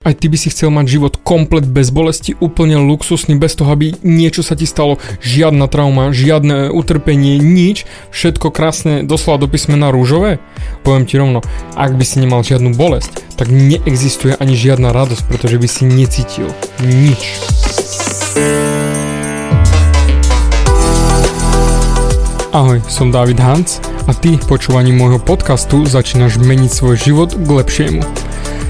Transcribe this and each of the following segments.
Aj ty by si chcel mať život komplet bez bolesti, úplne luxusný, bez toho, aby niečo sa ti stalo, žiadna trauma, žiadne utrpenie, nič, všetko krásne, doslova do písmena rúžové? Poviem ti rovno, ak by si nemal žiadnu bolesť, tak neexistuje ani žiadna radosť, pretože by si necítil nič. Ahoj, som David Hans a ty počúvaním môjho podcastu začínaš meniť svoj život k lepšiemu.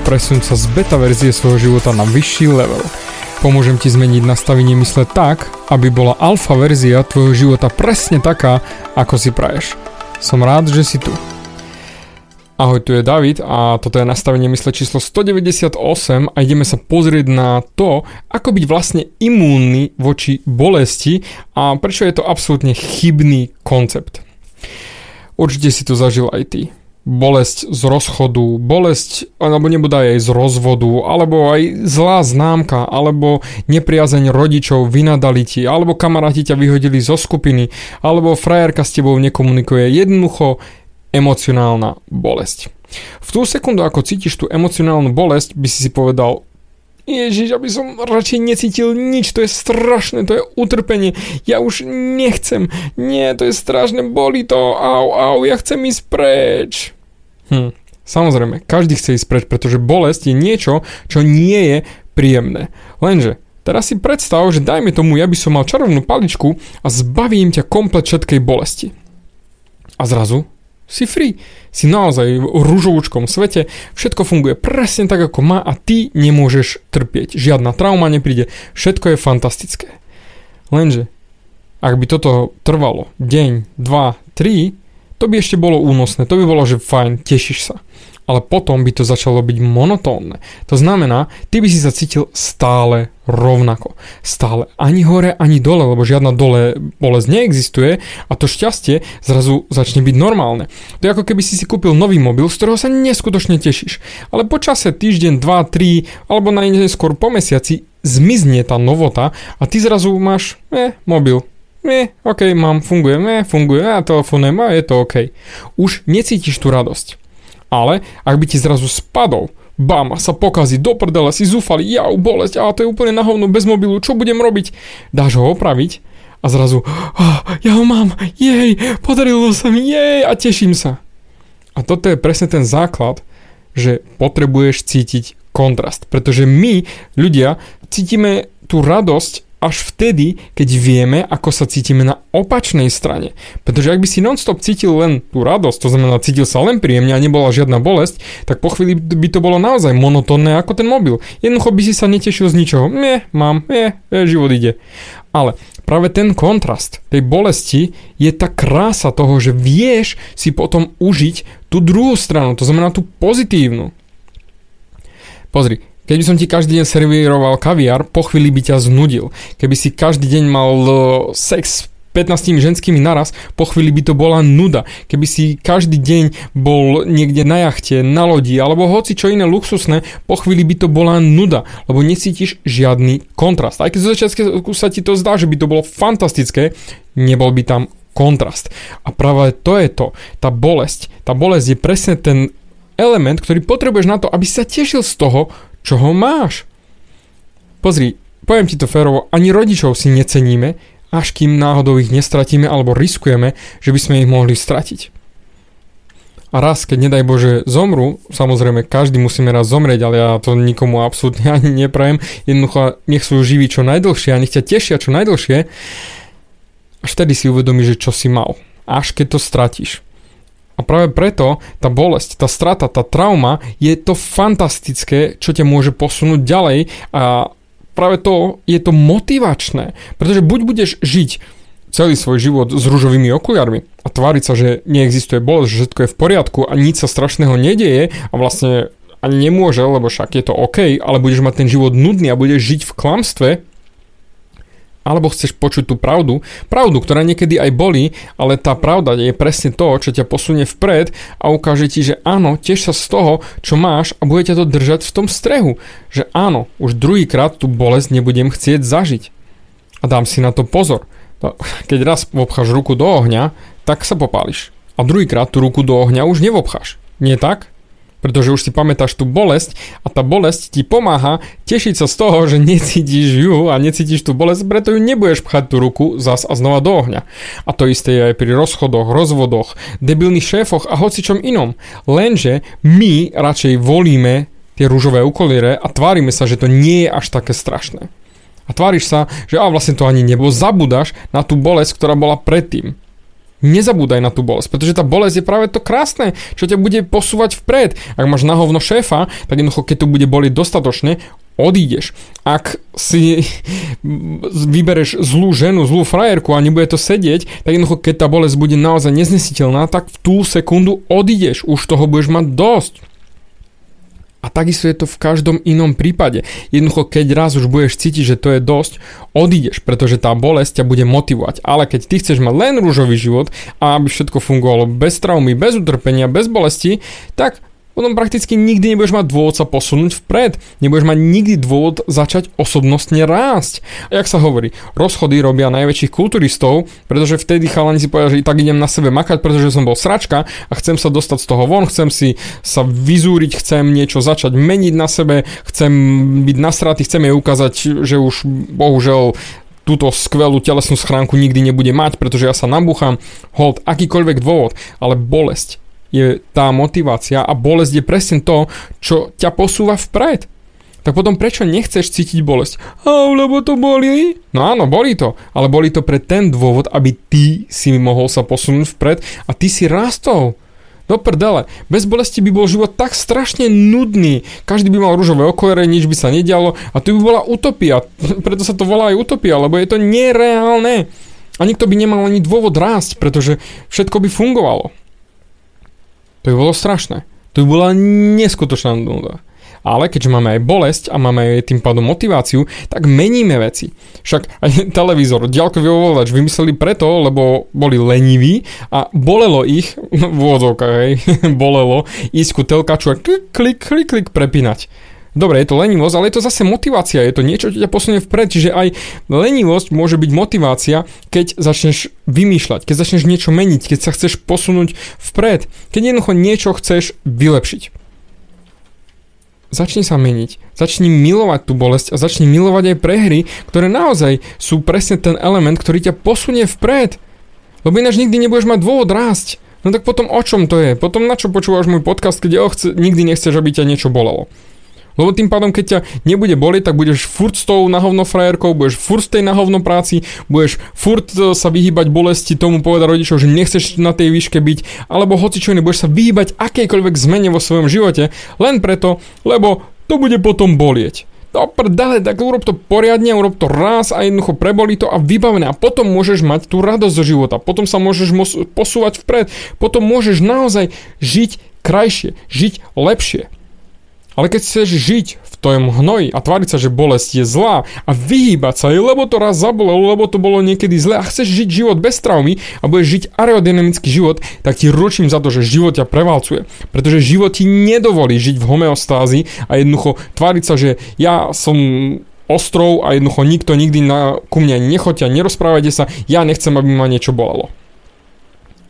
Presunúť sa z beta verzie svojho života na vyšší level. Pomôžem ti zmeniť nastavenie mysle tak, aby bola alfa verzia tvojho života presne taká, ako si praješ. Som rád, že si tu. Ahoj, tu je David a toto je nastavenie mysle číslo 198 a ideme sa pozrieť na to, ako byť vlastne imúnny voči bolesti a prečo je to absolútne chybný koncept. Určite si to zažil aj ty bolesť z rozchodu, bolesť, alebo nebude aj z rozvodu, alebo aj zlá známka, alebo nepriazeň rodičov, vynadali ti, alebo kamaráti ťa vyhodili zo skupiny, alebo frajerka s tebou nekomunikuje. Jednoducho emocionálna bolesť. V tú sekundu, ako cítiš tú emocionálnu bolesť, by si si povedal, Ježiš, aby som radšej necítil nič, to je strašné, to je utrpenie, ja už nechcem, nie, to je strašné, boli to, au, au, ja chcem ísť preč. Hm, samozrejme, každý chce ísť preč, pretože bolesť je niečo, čo nie je príjemné. Lenže, teraz si predstav, že dajme tomu, ja by som mal čarovnú paličku a zbavím ťa komplet všetkej bolesti. A zrazu si free. Si naozaj v rúžovúčkom svete, všetko funguje presne tak, ako má a ty nemôžeš trpieť. Žiadna trauma nepríde, všetko je fantastické. Lenže, ak by toto trvalo deň, dva, tri, to by ešte bolo únosné, to by bolo, že fajn, tešíš sa ale potom by to začalo byť monotónne. To znamená, ty by si sa cítil stále rovnako. Stále ani hore, ani dole, lebo žiadna dole bolesť neexistuje a to šťastie zrazu začne byť normálne. To je ako keby si si kúpil nový mobil, z ktorého sa neskutočne tešíš. Ale po čase, týždeň, dva, tri, alebo najneskôr po mesiaci zmizne tá novota a ty zrazu máš, eh, mobil, Nie, ok, mám, funguje, eh, funguje, a telefonujem, a je to ok. Už necítiš tú radosť. Ale ak by ti zrazu spadol, bam, sa pokazí, do prdele, si zúfali, ja bolesť, a to je úplne na hovno, bez mobilu, čo budem robiť? Dáš ho opraviť a zrazu, oh, ja ho mám, jej, podarilo sa mi, jej, a teším sa. A toto je presne ten základ, že potrebuješ cítiť kontrast, pretože my, ľudia, cítime tú radosť až vtedy, keď vieme, ako sa cítime na opačnej strane. Pretože ak by si non-stop cítil len tú radosť, to znamená cítil sa len príjemne a nebola žiadna bolesť, tak po chvíli by to bolo naozaj monotónne ako ten mobil. Jednoducho by si sa netešil z ničoho. Nie, mám, nie, je, život ide. Ale práve ten kontrast tej bolesti je tá krása toho, že vieš si potom užiť tú druhú stranu, to znamená tú pozitívnu. Pozri, keď by som ti každý deň servíroval kaviár, po chvíli by ťa znudil. Keby si každý deň mal e, sex 15 ženskými naraz, po chvíli by to bola nuda. Keby si každý deň bol niekde na jachte, na lodi, alebo hoci čo iné luxusné, po chvíli by to bola nuda, lebo necítiš žiadny kontrast. Aj keď zo začiatku sa ti to zdá, že by to bolo fantastické, nebol by tam kontrast. A práve to je to, tá bolesť. Tá bolesť je presne ten element, ktorý potrebuješ na to, aby sa tešil z toho, čo ho máš. Pozri, poviem ti to férovo, ani rodičov si neceníme, až kým náhodou ich nestratíme alebo riskujeme, že by sme ich mohli stratiť. A raz, keď nedaj Bože zomru, samozrejme každý musíme raz zomrieť, ale ja to nikomu absolútne ani neprajem, jednoducho nech sú živí čo najdlhšie a nech ťa tešia čo najdlhšie, až vtedy si uvedomíš, že čo si mal. Až keď to stratíš. A práve preto tá bolesť, tá strata, tá trauma je to fantastické, čo ťa môže posunúť ďalej. A práve to je to motivačné, pretože buď budeš žiť celý svoj život s rúžovými okuliarmi a tváriť sa, že neexistuje bolesť, že všetko je v poriadku a nič sa strašného nedieje a vlastne ani nemôže, lebo však je to OK, ale budeš mať ten život nudný a budeš žiť v klamstve, alebo chceš počuť tú pravdu, pravdu, ktorá niekedy aj bolí, ale tá pravda je presne to, čo ťa posunie vpred a ukáže ti, že áno, tiež sa z toho, čo máš a bude ťa to držať v tom strehu, že áno, už druhýkrát tú bolesť nebudem chcieť zažiť. A dám si na to pozor. Keď raz obcháš ruku do ohňa, tak sa popáliš. A druhýkrát tú ruku do ohňa už nevobcháš. Nie tak? Pretože už si pamätáš tú bolesť a tá bolesť ti pomáha tešiť sa z toho, že necítiš ju a necítiš tú bolesť, preto ju nebudeš pchať tú ruku zas a znova do ohňa. A to isté je aj pri rozchodoch, rozvodoch, debilných šéfoch a hocičom inom. Lenže my radšej volíme tie rúžové ukolíre a tvárime sa, že to nie je až také strašné. A tváriš sa, že a vlastne to ani nebo zabudáš na tú bolesť, ktorá bola predtým nezabúdaj na tú bolesť, pretože tá bolesť je práve to krásne, čo ťa bude posúvať vpred. Ak máš na hovno šéfa, tak jednoducho, keď to bude boliť dostatočne, odídeš. Ak si vybereš zlú ženu, zlú frajerku a nebude to sedieť, tak jednoducho, keď tá bolesť bude naozaj neznesiteľná, tak v tú sekundu odídeš. Už toho budeš mať dosť. A takisto je to v každom inom prípade. Jednoducho, keď raz už budeš cítiť, že to je dosť, odídeš, pretože tá bolesť ťa bude motivovať. Ale keď ty chceš mať len rúžový život a aby všetko fungovalo bez traumy, bez utrpenia, bez bolesti, tak potom prakticky nikdy nebudeš mať dôvod sa posunúť vpred. Nebudeš mať nikdy dôvod začať osobnostne rásť. A jak sa hovorí, rozchody robia najväčších kulturistov, pretože vtedy chalani si povedia, že tak idem na sebe makať, pretože som bol sračka a chcem sa dostať z toho von, chcem si sa vyzúriť, chcem niečo začať meniť na sebe, chcem byť nasratý, chcem jej ukázať, že už bohužel túto skvelú telesnú schránku nikdy nebude mať, pretože ja sa nabúcham, hold, akýkoľvek dôvod, ale bolesť je tá motivácia a bolesť je presne to, čo ťa posúva vpred. Tak potom prečo nechceš cítiť bolesť? A, lebo to boli? No áno, boli to, ale boli to pre ten dôvod, aby ty si mohol sa posunúť vpred a ty si rastol. Do prdele, bez bolesti by bol život tak strašne nudný. Každý by mal rúžové okolere, nič by sa nedialo a tu by bola utopia. Preto sa to volá aj utopia, lebo je to nereálne. A nikto by nemal ani dôvod rásť, pretože všetko by fungovalo. To by bolo strašné. To by bola neskutočná nuda. Ale keďže máme aj bolesť a máme aj tým pádom motiváciu, tak meníme veci. Však aj televízor, ďalkový ovládač vymysleli preto, lebo boli leniví a bolelo ich, v úvodzovkách, hej, bolelo ísť ku telkaču a klik, klik, klik, klik prepínať. Dobre, je to lenivosť, ale je to zase motivácia, je to niečo, čo ťa posunie vpred, čiže aj lenivosť môže byť motivácia, keď začneš vymýšľať, keď začneš niečo meniť, keď sa chceš posunúť vpred, keď jednoducho niečo chceš vylepšiť. Začni sa meniť, začni milovať tú bolesť a začni milovať aj prehry, ktoré naozaj sú presne ten element, ktorý ťa posunie vpred. Lebo ináč nikdy nebudeš mať dôvod rásť. No tak potom o čom to je? Potom na čo počúvaš môj podcast, keď oh, chce, nikdy nechceš, aby ťa niečo bolelo? Lebo tým pádom, keď ťa nebude boliť, tak budeš furt s tou nahovno frajerkou, budeš furt v tej nahovno práci, budeš furt e, sa vyhýbať bolesti, tomu povedať rodičov, že nechceš na tej výške byť, alebo hoci čo budeš sa vyhýbať akejkoľvek zmene vo svojom živote, len preto, lebo to bude potom bolieť. No prdele, tak urob to poriadne, urob to raz a jednoducho prebolí to a vybavené. A potom môžeš mať tú radosť zo života, potom sa môžeš posúvať vpred, potom môžeš naozaj žiť krajšie, žiť lepšie. Ale keď chceš žiť v tom hnoji a tváriť sa, že bolesť je zlá a vyhýbať sa jej, lebo to raz zabolelo, lebo to bolo niekedy zlé a chceš žiť život bez traumy a budeš žiť aerodynamický život, tak ti ročím za to, že život ťa prevalcuje. Pretože život ti nedovolí žiť v homeostázi a jednoducho tváriť sa, že ja som ostrov a jednoducho nikto nikdy na, ku mne nechoďte nerozprávajte sa, ja nechcem, aby ma niečo bolelo.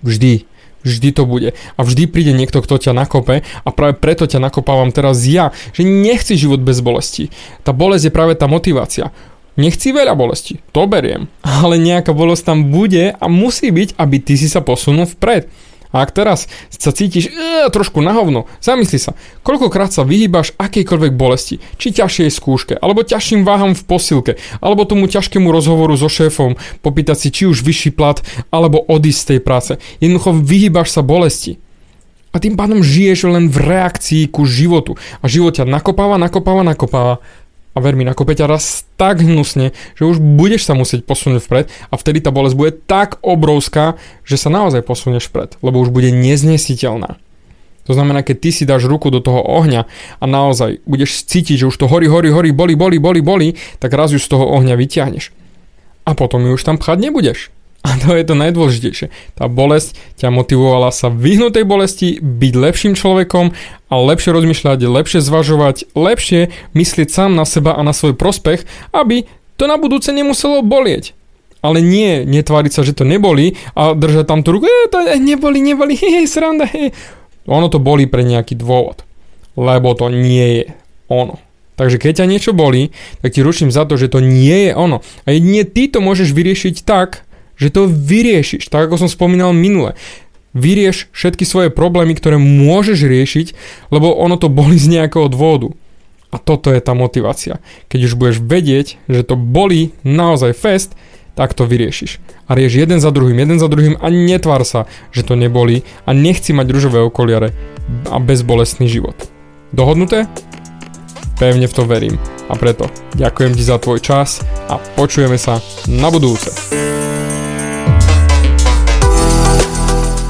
Vždy Vždy to bude. A vždy príde niekto, kto ťa nakope a práve preto ťa nakopávam teraz ja, že nechci život bez bolesti. Tá bolesť je práve tá motivácia. Nechci veľa bolesti, to beriem, ale nejaká bolesť tam bude a musí byť, aby ty si sa posunul vpred. A ak teraz sa cítiš e, trošku na hovno, zamysli sa, koľkokrát sa vyhýbaš akejkoľvek bolesti, či ťažšej skúške, alebo ťažším váham v posilke, alebo tomu ťažkému rozhovoru so šéfom, popýtať si či už vyšší plat, alebo odísť z tej práce. Jednoducho vyhýbaš sa bolesti. A tým pádom žiješ len v reakcii ku životu. A život ťa nakopáva, nakopáva, nakopáva a ver mi, nakope ťa raz tak hnusne, že už budeš sa musieť posunúť vpred a vtedy tá bolesť bude tak obrovská, že sa naozaj posunieš vpred, lebo už bude neznesiteľná. To znamená, keď ty si dáš ruku do toho ohňa a naozaj budeš cítiť, že už to horí, horí, horí, boli, boli, boli, boli, tak raz ju z toho ohňa vyťahneš. A potom ju už tam pchať nebudeš. A to je to najdôležitejšie. Tá bolesť ťa motivovala sa vyhnúť tej bolesti, byť lepším človekom a lepšie rozmýšľať, lepšie zvažovať, lepšie myslieť sám na seba a na svoj prospech, aby to na budúce nemuselo bolieť. Ale nie, netváriť sa, že to neboli a držať tam tú ruku, e, to neboli, neboli, hej, sranda, hej. Ono to boli pre nejaký dôvod. Lebo to nie je ono. Takže keď ťa niečo bolí, tak ti ručím za to, že to nie je ono. A jedine ty to môžeš vyriešiť tak, že to vyriešiš, tak ako som spomínal minule. Vyrieš všetky svoje problémy, ktoré môžeš riešiť, lebo ono to boli z nejakého dôvodu. A toto je tá motivácia. Keď už budeš vedieť, že to boli naozaj fest, tak to vyriešiš. A rieš jeden za druhým, jeden za druhým a netvár sa, že to neboli a nechci mať ružové okoliare a bezbolestný život. Dohodnuté? Pevne v to verím. A preto ďakujem ti za tvoj čas a počujeme sa na budúce.